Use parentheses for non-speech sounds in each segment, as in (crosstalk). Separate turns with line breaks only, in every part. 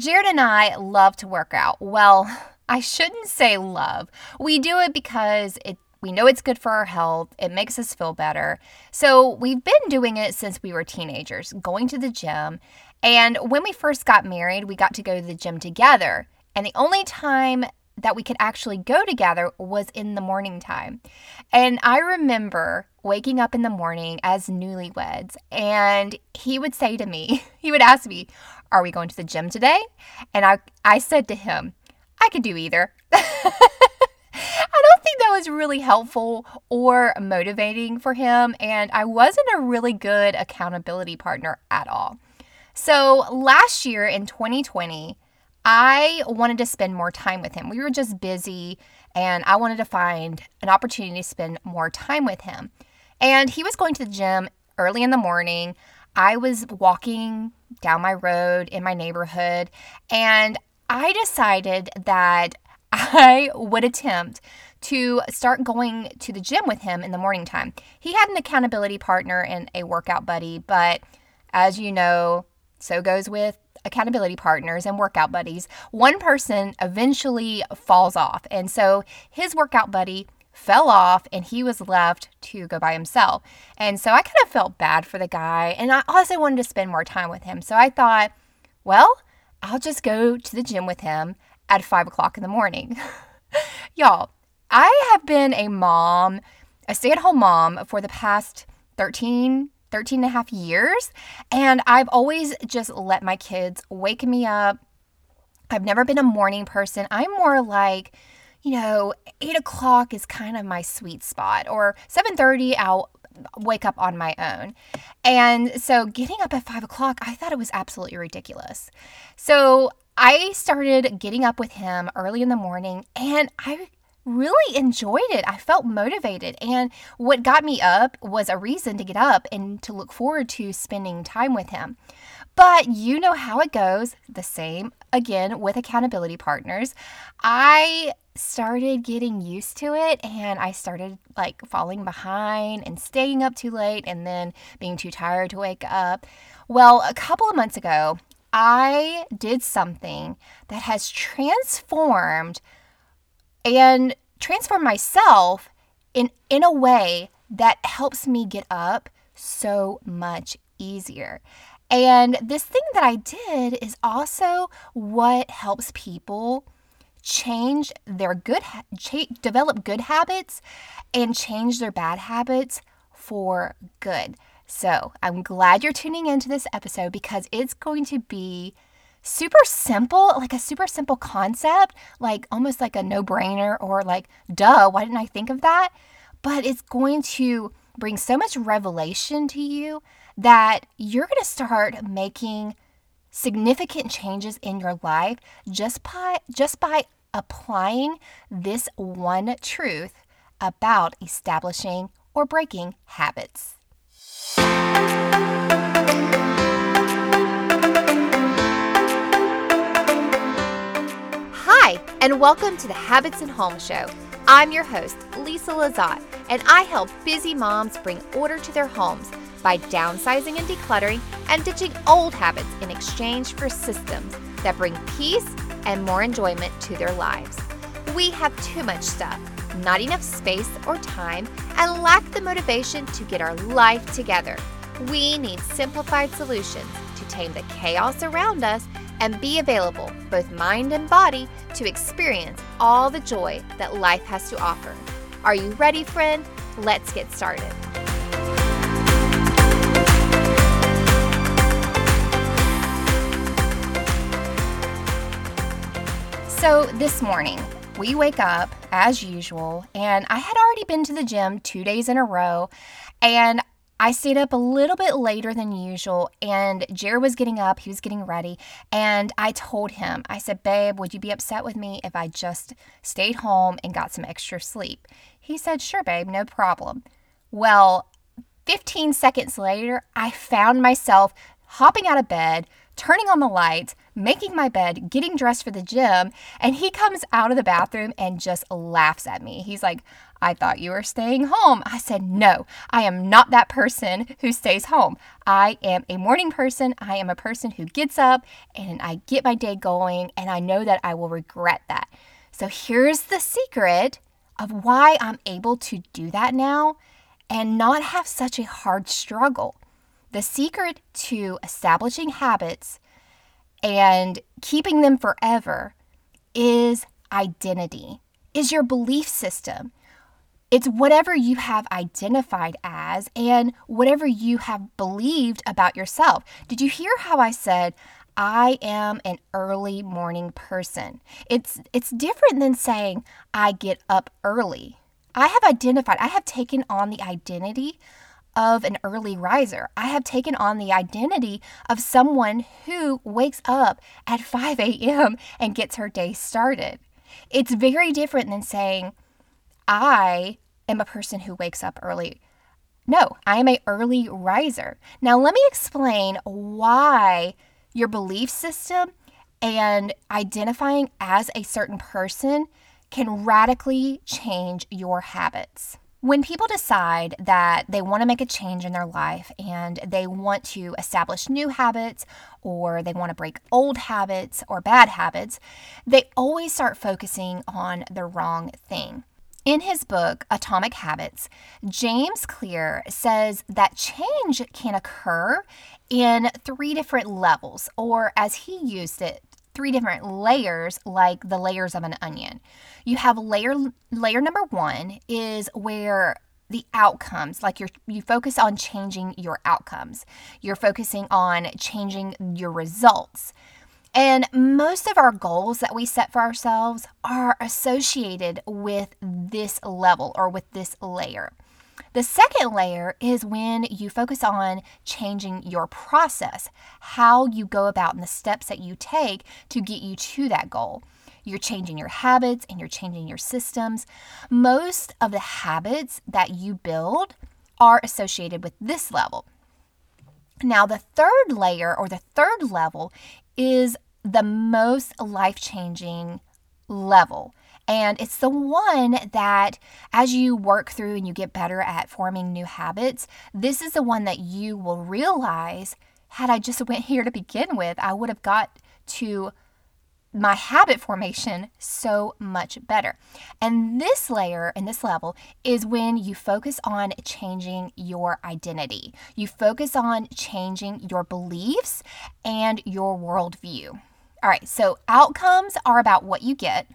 Jared and I love to work out. Well, I shouldn't say love. We do it because it we know it's good for our health. It makes us feel better. So, we've been doing it since we were teenagers, going to the gym. And when we first got married, we got to go to the gym together. And the only time that we could actually go together was in the morning time. And I remember waking up in the morning as newlyweds, and he would say to me, (laughs) he would ask me, Are we going to the gym today? And I, I said to him, I could do either. (laughs) I don't think that was really helpful or motivating for him, and I wasn't a really good accountability partner at all. So last year in 2020, I wanted to spend more time with him. We were just busy, and I wanted to find an opportunity to spend more time with him. And he was going to the gym early in the morning. I was walking down my road in my neighborhood, and I decided that (laughs) I would attempt to start going to the gym with him in the morning time. He had an accountability partner and a workout buddy, but as you know, so goes with accountability partners and workout buddies. One person eventually falls off, and so his workout buddy fell off and he was left to go by himself. And so I kind of felt bad for the guy, and I also wanted to spend more time with him. So I thought, well, I'll just go to the gym with him at five o'clock in the morning. (laughs) Y'all, I have been a mom, a stay at home mom for the past 13, 13 and a half years. And I've always just let my kids wake me up. I've never been a morning person. I'm more like, you know, eight o'clock is kind of my sweet spot, or 7:30. I'll wake up on my own. And so getting up at five o'clock, I thought it was absolutely ridiculous. So I started getting up with him early in the morning and I really enjoyed it. I felt motivated. And what got me up was a reason to get up and to look forward to spending time with him. But you know how it goes. The same again with accountability partners. I started getting used to it and I started like falling behind and staying up too late and then being too tired to wake up. Well, a couple of months ago, I did something that has transformed and transformed myself in in a way that helps me get up so much easier. And this thing that I did is also what helps people change their good cha- develop good habits and change their bad habits for good. So I'm glad you're tuning into this episode because it's going to be super simple, like a super simple concept, like almost like a no brainer or like, duh, why didn't I think of that? But it's going to bring so much revelation to you that you're going to start making significant changes in your life just by just by applying this one truth about establishing or breaking habits. Hi, and welcome to the Habits and Home Show. I'm your host, Lisa Lizotte, and I help busy moms bring order to their homes by downsizing and decluttering and ditching old habits in exchange for systems that bring peace and more enjoyment to their lives. We have too much stuff not enough space or time, and lack the motivation to get our life together. We need simplified solutions to tame the chaos around us and be available, both mind and body, to experience all the joy that life has to offer. Are you ready, friend? Let's get started. So, this morning, we wake up as usual, and I had already been to the gym two days in a row, and I stayed up a little bit later than usual, and Jared was getting up, he was getting ready, and I told him, I said, Babe, would you be upset with me if I just stayed home and got some extra sleep? He said, Sure, babe, no problem. Well, 15 seconds later, I found myself hopping out of bed, turning on the lights, making my bed, getting dressed for the gym, and he comes out of the bathroom and just laughs at me. He's like, I thought you were staying home. I said, No, I am not that person who stays home. I am a morning person. I am a person who gets up and I get my day going, and I know that I will regret that. So here's the secret of why I'm able to do that now and not have such a hard struggle. The secret to establishing habits and keeping them forever is identity, is your belief system. It's whatever you have identified as and whatever you have believed about yourself. Did you hear how I said, I am an early morning person? It's, it's different than saying, I get up early. I have identified, I have taken on the identity of an early riser. I have taken on the identity of someone who wakes up at 5 a.m. and gets her day started. It's very different than saying, I am a person who wakes up early. No, I am a early riser. Now let me explain why your belief system and identifying as a certain person can radically change your habits. When people decide that they want to make a change in their life and they want to establish new habits or they want to break old habits or bad habits, they always start focusing on the wrong thing. In his book, Atomic Habits, James Clear says that change can occur in three different levels, or as he used it, three different layers like the layers of an onion. You have layer layer number 1 is where the outcomes like you're you focus on changing your outcomes. You're focusing on changing your results. And most of our goals that we set for ourselves are associated with this level or with this layer. The second layer is when you focus on changing your process, how you go about and the steps that you take to get you to that goal. You're changing your habits and you're changing your systems. Most of the habits that you build are associated with this level. Now, the third layer or the third level is the most life changing level. And it's the one that, as you work through and you get better at forming new habits, this is the one that you will realize had I just went (laughs) here to begin with, I would have got to my habit formation so much better. And this layer and this level is when you focus on changing your identity. You focus on changing your beliefs and your worldview. All right, so outcomes are about what you get,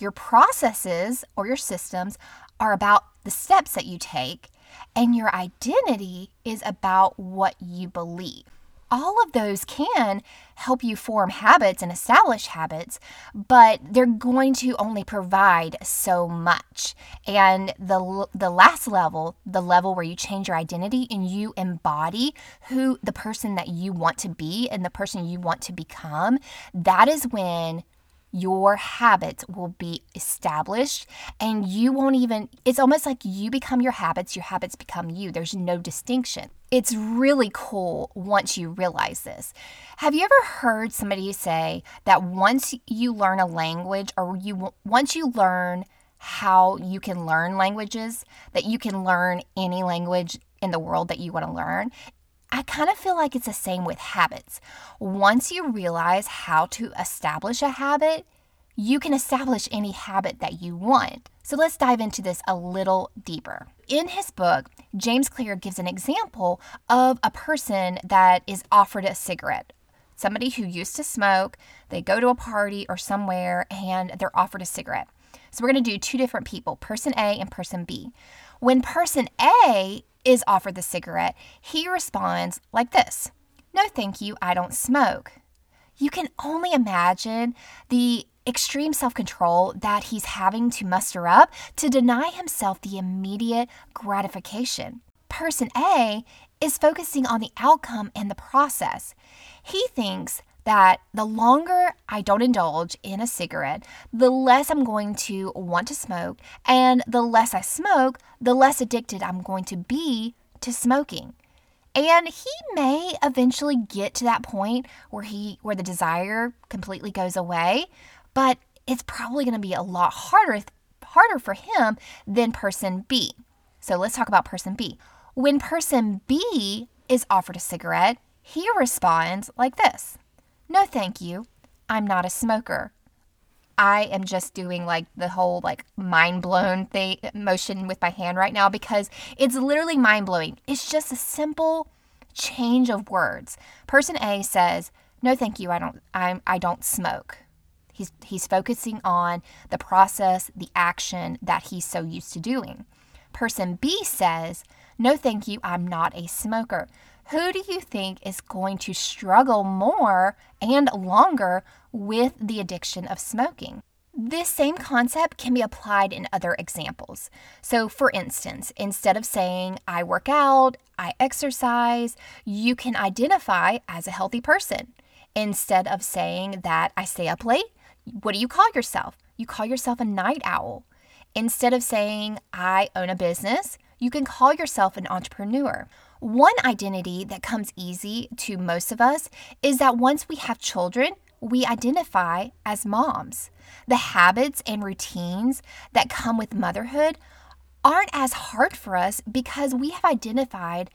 your processes or your systems are about the steps that you take, and your identity is about what you believe. All of those can help you form habits and establish habits, but they're going to only provide so much. And the the last level, the level where you change your identity and you embody who the person that you want to be and the person you want to become, that is when your habits will be established and you won't even, it's almost like you become your habits, your habits become you. There's no distinction. It's really cool once you realize this. Have you ever heard somebody say that once you learn a language or you once you learn how you can learn languages, that you can learn any language in the world that you want to learn, I kind of feel like it's the same with habits. Once you realize how to establish a habit, you can establish any habit that you want. So let's dive into this a little deeper. In his book, James Clear gives an example of a person that is offered a cigarette. Somebody who used to smoke, they go to a party or somewhere and they're offered a cigarette. So we're going to do two different people, person A and person B. When person A is offered the cigarette, he responds like this No, thank you, I don't smoke. You can only imagine the extreme self control that he's having to muster up to deny himself the immediate gratification. Person A is focusing on the outcome and the process. He thinks that the longer I don't indulge in a cigarette, the less I'm going to want to smoke, and the less I smoke, the less addicted I'm going to be to smoking. And he may eventually get to that point where he where the desire completely goes away, but it's probably going to be a lot harder harder for him than person B. So let's talk about person B. When person B is offered a cigarette, he responds like this No, thank you. I'm not a smoker. I am just doing like the whole like mind blown thing motion with my hand right now because it's literally mind blowing. It's just a simple change of words. Person A says, "No, thank you. I don't. I'm. I don't smoke." He's he's focusing on the process, the action that he's so used to doing. Person B says, "No, thank you. I'm not a smoker." Who do you think is going to struggle more and longer with the addiction of smoking? This same concept can be applied in other examples. So, for instance, instead of saying, I work out, I exercise, you can identify as a healthy person. Instead of saying that I stay up late, what do you call yourself? You call yourself a night owl. Instead of saying, I own a business, you can call yourself an entrepreneur. One identity that comes easy to most of us is that once we have children, we identify as moms. The habits and routines that come with motherhood aren't as hard for us because we have identified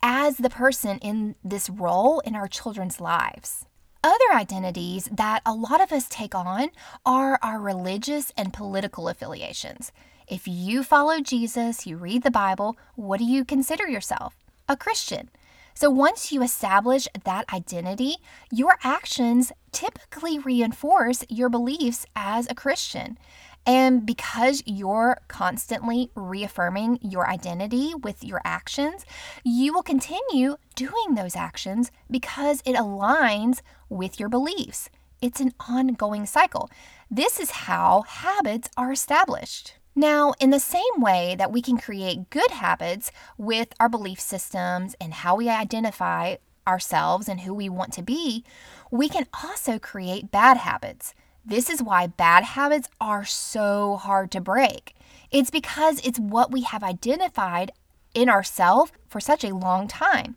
as the person in this role in our children's lives. Other identities that a lot of us take on are our religious and political affiliations. If you follow Jesus, you read the Bible, what do you consider yourself? A Christian. So once you establish that identity, your actions typically reinforce your beliefs as a Christian. And because you're constantly reaffirming your identity with your actions, you will continue doing those actions because it aligns with your beliefs. It's an ongoing cycle. This is how habits are established. Now, in the same way that we can create good habits with our belief systems and how we identify ourselves and who we want to be, we can also create bad habits. This is why bad habits are so hard to break. It's because it's what we have identified in ourselves for such a long time.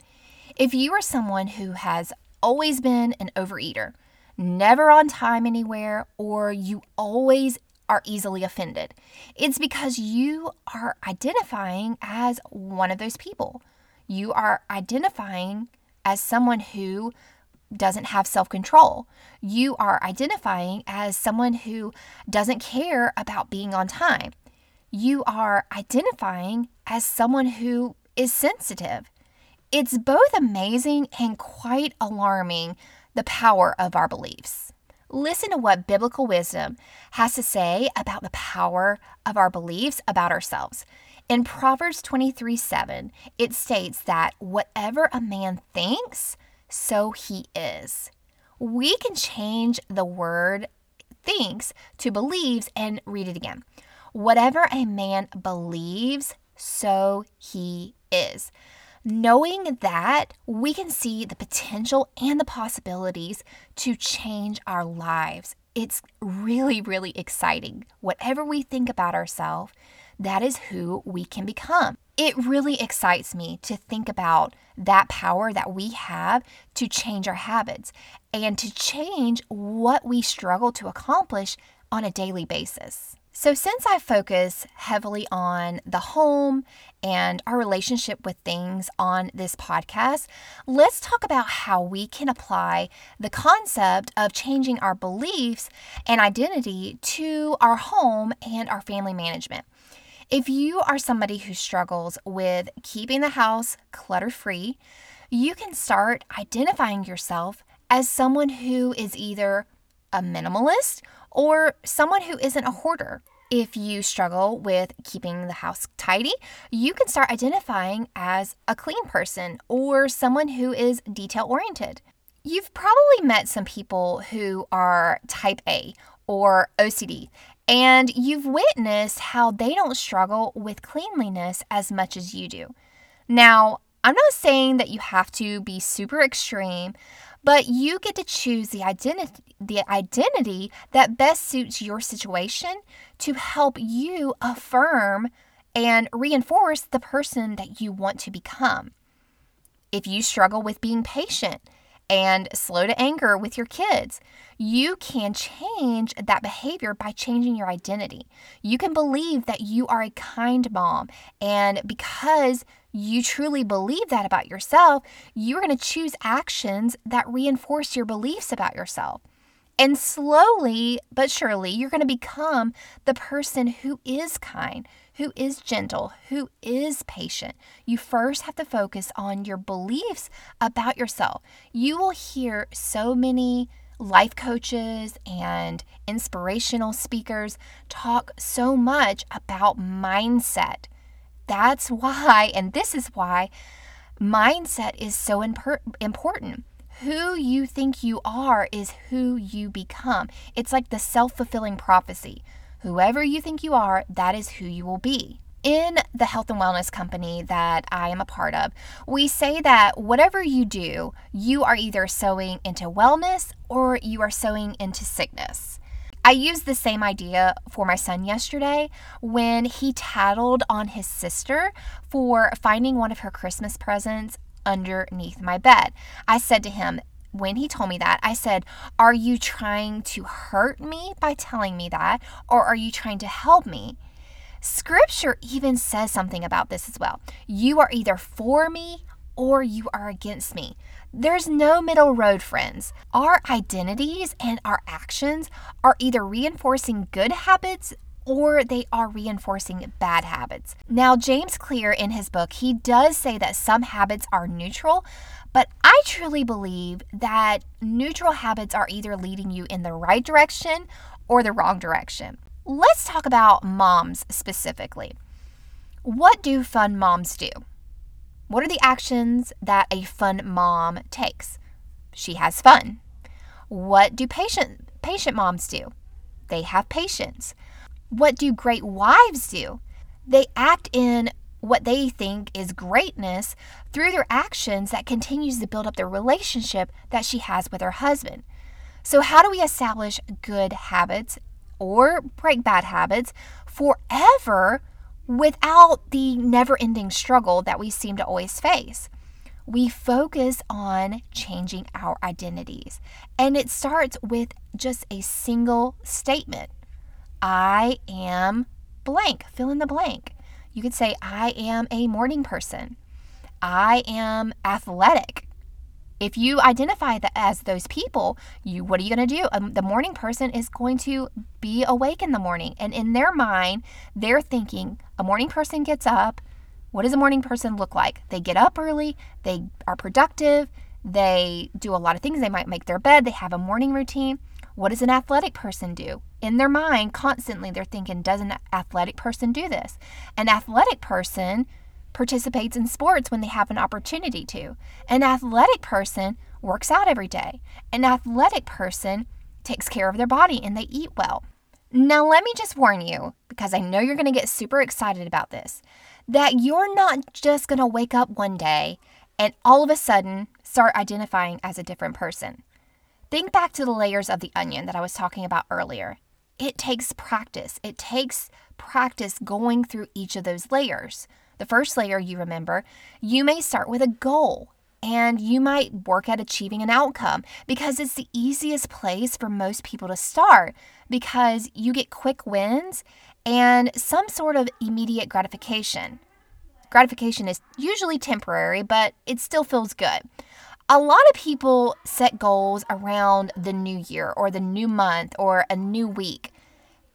If you are someone who has always been an overeater, never on time anywhere, or you always are easily offended. It's because you are identifying as one of those people. You are identifying as someone who doesn't have self control. You are identifying as someone who doesn't care about being on time. You are identifying as someone who is sensitive. It's both amazing and quite alarming the power of our beliefs. Listen to what biblical wisdom has to say about the power of our beliefs about ourselves. In Proverbs 23 7, it states that whatever a man thinks, so he is. We can change the word thinks to believes and read it again. Whatever a man believes, so he is. Knowing that we can see the potential and the possibilities to change our lives. It's really, really exciting. Whatever we think about ourselves, that is who we can become. It really excites me to think about that power that we have to change our habits and to change what we struggle to accomplish on a daily basis. So, since I focus heavily on the home and our relationship with things on this podcast, let's talk about how we can apply the concept of changing our beliefs and identity to our home and our family management. If you are somebody who struggles with keeping the house clutter free, you can start identifying yourself as someone who is either a minimalist or someone who isn't a hoarder. If you struggle with keeping the house tidy, you can start identifying as a clean person or someone who is detail oriented. You've probably met some people who are type A or OCD, and you've witnessed how they don't struggle with cleanliness as much as you do. Now, I'm not saying that you have to be super extreme, but you get to choose the identity the identity that best suits your situation to help you affirm and reinforce the person that you want to become. If you struggle with being patient and slow to anger with your kids. You can change that behavior by changing your identity. You can believe that you are a kind mom, and because you truly believe that about yourself, you're going to choose actions that reinforce your beliefs about yourself. And slowly but surely, you're going to become the person who is kind, who is gentle, who is patient. You first have to focus on your beliefs about yourself. You will hear so many life coaches and inspirational speakers talk so much about mindset. That's why, and this is why, mindset is so imper- important. Who you think you are is who you become. It's like the self fulfilling prophecy. Whoever you think you are, that is who you will be. In the health and wellness company that I am a part of, we say that whatever you do, you are either sowing into wellness or you are sowing into sickness. I used the same idea for my son yesterday when he tattled on his sister for finding one of her Christmas presents underneath my bed. I said to him, when he told me that, I said, Are you trying to hurt me by telling me that, or are you trying to help me? Scripture even says something about this as well. You are either for me or you are against me. There's no middle road, friends. Our identities and our actions are either reinforcing good habits or they are reinforcing bad habits. Now, James Clear in his book, he does say that some habits are neutral, but I truly believe that neutral habits are either leading you in the right direction or the wrong direction. Let's talk about moms specifically. What do fun moms do? What are the actions that a fun mom takes? She has fun. What do patient patient moms do? They have patience. What do great wives do? They act in what they think is greatness through their actions that continues to build up the relationship that she has with her husband. So, how do we establish good habits or break bad habits forever without the never ending struggle that we seem to always face? We focus on changing our identities, and it starts with just a single statement I am blank, fill in the blank. You could say, I am a morning person. I am athletic. If you identify that as those people, you what are you going to do? Um, the morning person is going to be awake in the morning, and in their mind, they're thinking a morning person gets up. What does a morning person look like? They get up early. They are productive. They do a lot of things. They might make their bed. They have a morning routine. What does an athletic person do? In their mind, constantly they're thinking, does an athletic person do this? An athletic person participates in sports when they have an opportunity to. An athletic person works out every day. An athletic person takes care of their body and they eat well. Now, let me just warn you, because I know you're going to get super excited about this, that you're not just going to wake up one day and all of a sudden start identifying as a different person. Think back to the layers of the onion that I was talking about earlier. It takes practice. It takes practice going through each of those layers. The first layer, you remember, you may start with a goal and you might work at achieving an outcome because it's the easiest place for most people to start because you get quick wins and some sort of immediate gratification. Gratification is usually temporary, but it still feels good. A lot of people set goals around the new year or the new month or a new week.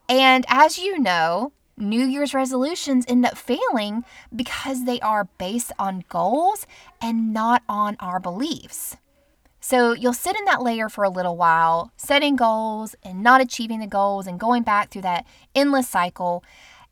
And as you know, New Year's resolutions end up failing because they are based on goals and not on our beliefs. So you'll sit in that layer for a little while, setting goals and not achieving the goals and going back through that endless cycle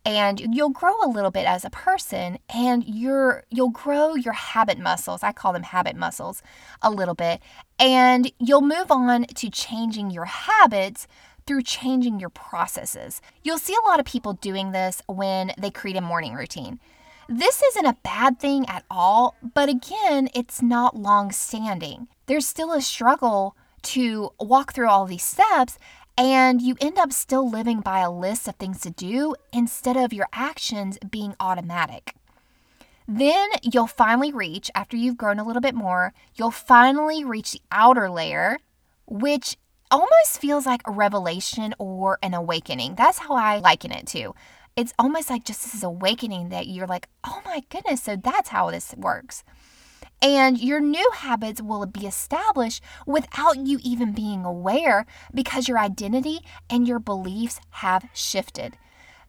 and you'll grow a little bit as a person and you're you'll grow your habit muscles i call them habit muscles a little bit and you'll move on to changing your habits through changing your processes. You'll see a lot of people doing this when they create a morning routine. This isn't a bad thing at all but again it's not long standing there's still a struggle to walk through all these steps and you end up still living by a list of things to do instead of your actions being automatic. Then you'll finally reach, after you've grown a little bit more, you'll finally reach the outer layer, which almost feels like a revelation or an awakening. That's how I liken it to. It's almost like just this awakening that you're like, oh my goodness, so that's how this works. And your new habits will be established without you even being aware because your identity and your beliefs have shifted.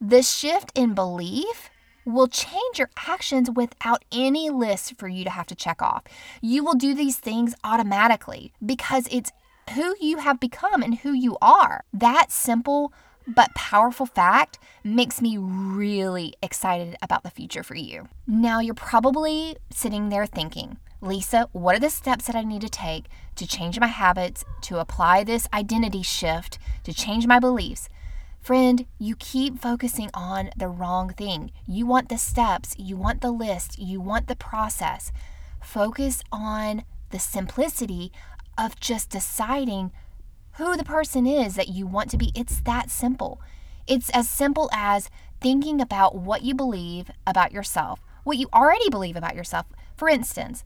The shift in belief will change your actions without any list for you to have to check off. You will do these things automatically because it's who you have become and who you are. That simple but powerful fact makes me really excited about the future for you. Now, you're probably sitting there thinking, Lisa, what are the steps that I need to take to change my habits, to apply this identity shift, to change my beliefs? Friend, you keep focusing on the wrong thing. You want the steps, you want the list, you want the process. Focus on the simplicity of just deciding who the person is that you want to be. It's that simple. It's as simple as thinking about what you believe about yourself, what you already believe about yourself. For instance,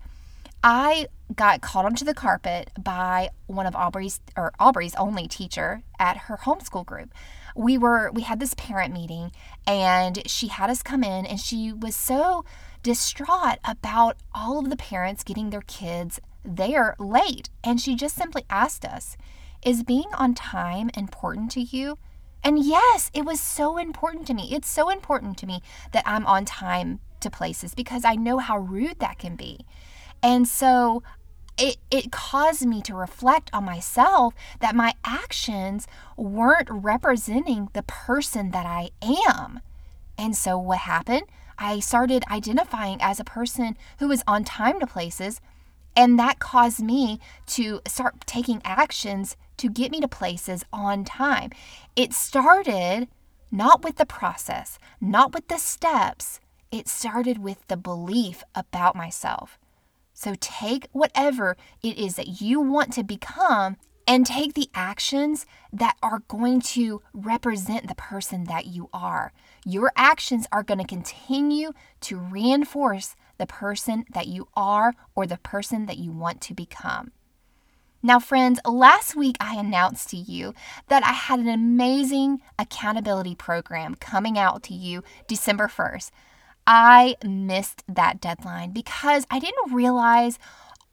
I got called onto the carpet by one of Aubrey's or Aubrey's only teacher at her homeschool group. We were we had this parent meeting and she had us come in and she was so distraught about all of the parents getting their kids there late and she just simply asked us, is being on time important to you? And yes, it was so important to me. It's so important to me that I'm on time to places because I know how rude that can be. And so it, it caused me to reflect on myself that my actions weren't representing the person that I am. And so what happened? I started identifying as a person who was on time to places and that caused me to start taking actions to get me to places on time. It started not with the process, not with the steps, it started with the belief about myself. So take whatever it is that you want to become and take the actions that are going to represent the person that you are. Your actions are going to continue to reinforce the person that you are or the person that you want to become. Now, friends, last week I announced to you that I had an amazing accountability program coming out to you December 1st. I missed that deadline because I didn't realize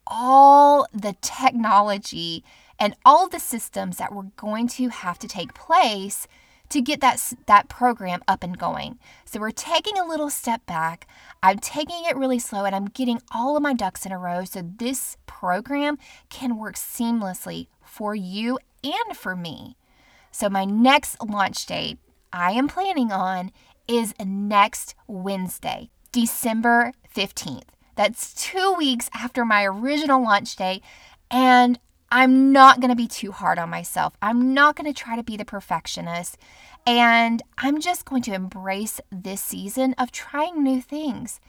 all the technology and all the systems that were going to have to take place to get that that program up and going. So we're taking a little step back. I'm taking it really slow and I'm getting all of my ducks in a row so this program can work seamlessly for you and for me. So my next launch date I am planning on is next Wednesday, December 15th. That's 2 weeks after my original launch date and I'm not going to be too hard on myself. I'm not going to try to be the perfectionist. And I'm just going to embrace this season of trying new things.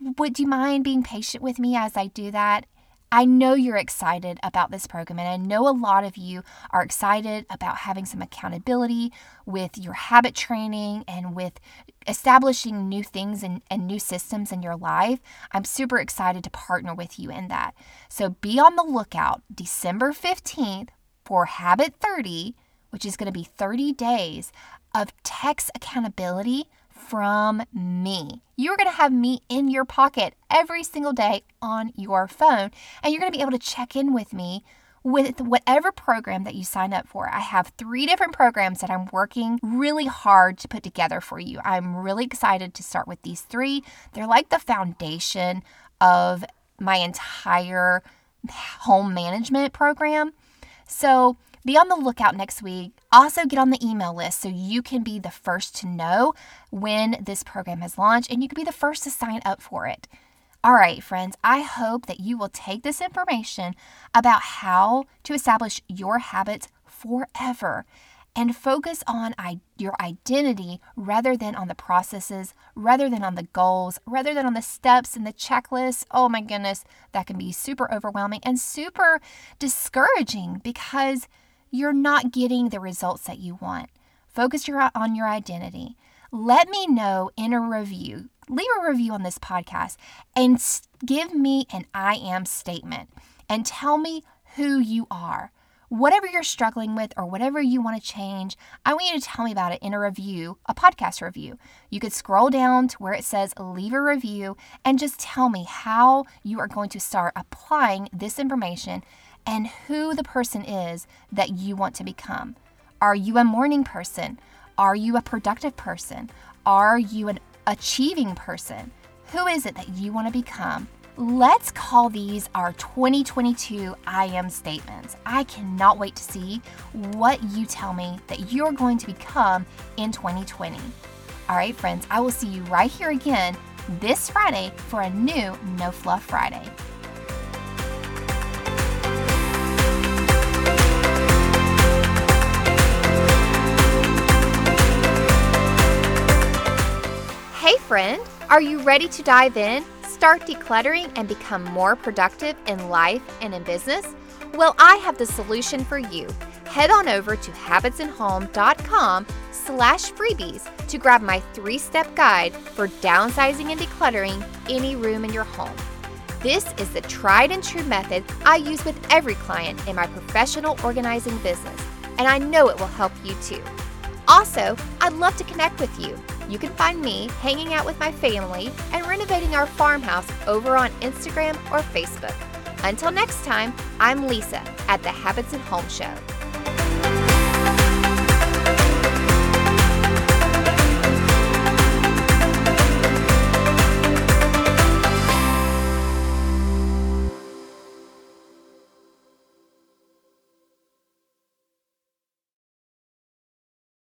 Would you mind being patient with me as I do that? I know you're excited about this program, and I know a lot of you are excited about having some accountability with your habit training and with establishing new things and, and new systems in your life. I'm super excited to partner with you in that. So be on the lookout December 15th for Habit 30, which is going to be 30 days of text accountability from me. You're going to have me in your pocket every single day on your phone, and you're going to be able to check in with me with whatever program that you sign up for. I have three different programs that I'm working really hard to put together for you. I'm really excited to start with these three. They're like the foundation of my entire home management program. So, be on the lookout next week. Also, get on the email list so you can be the first to know when this program has launched and you can be the first to sign up for it. All right, friends, I hope that you will take this information about how to establish your habits forever and focus on your identity rather than on the processes, rather than on the goals, rather than on the steps and the checklists. Oh my goodness, that can be super overwhelming and super discouraging because you're not getting the results that you want. Focus your, on your identity. Let me know in a review. leave a review on this podcast and give me an I am statement and tell me who you are. Whatever you're struggling with or whatever you want to change, I want you to tell me about it in a review, a podcast review. You could scroll down to where it says leave a review and just tell me how you are going to start applying this information and who the person is that you want to become. Are you a morning person? Are you a productive person? Are you an achieving person? Who is it that you want to become? Let's call these our 2022 I am statements. I cannot wait to see what you tell me that you're going to become in 2020. All right, friends, I will see you right here again this Friday for a new No Fluff Friday. Hey, friend, are you ready to dive in? Start decluttering and become more productive in life and in business? Well, I have the solution for you. Head on over to habitsandhome.com slash freebies to grab my three-step guide for downsizing and decluttering any room in your home. This is the tried and true method I use with every client in my professional organizing business, and I know it will help you too. Also, I'd love to connect with you. You can find me hanging out with my family and renovating our farmhouse over on Instagram or Facebook. Until next time, I'm Lisa at the Habits and Home Show.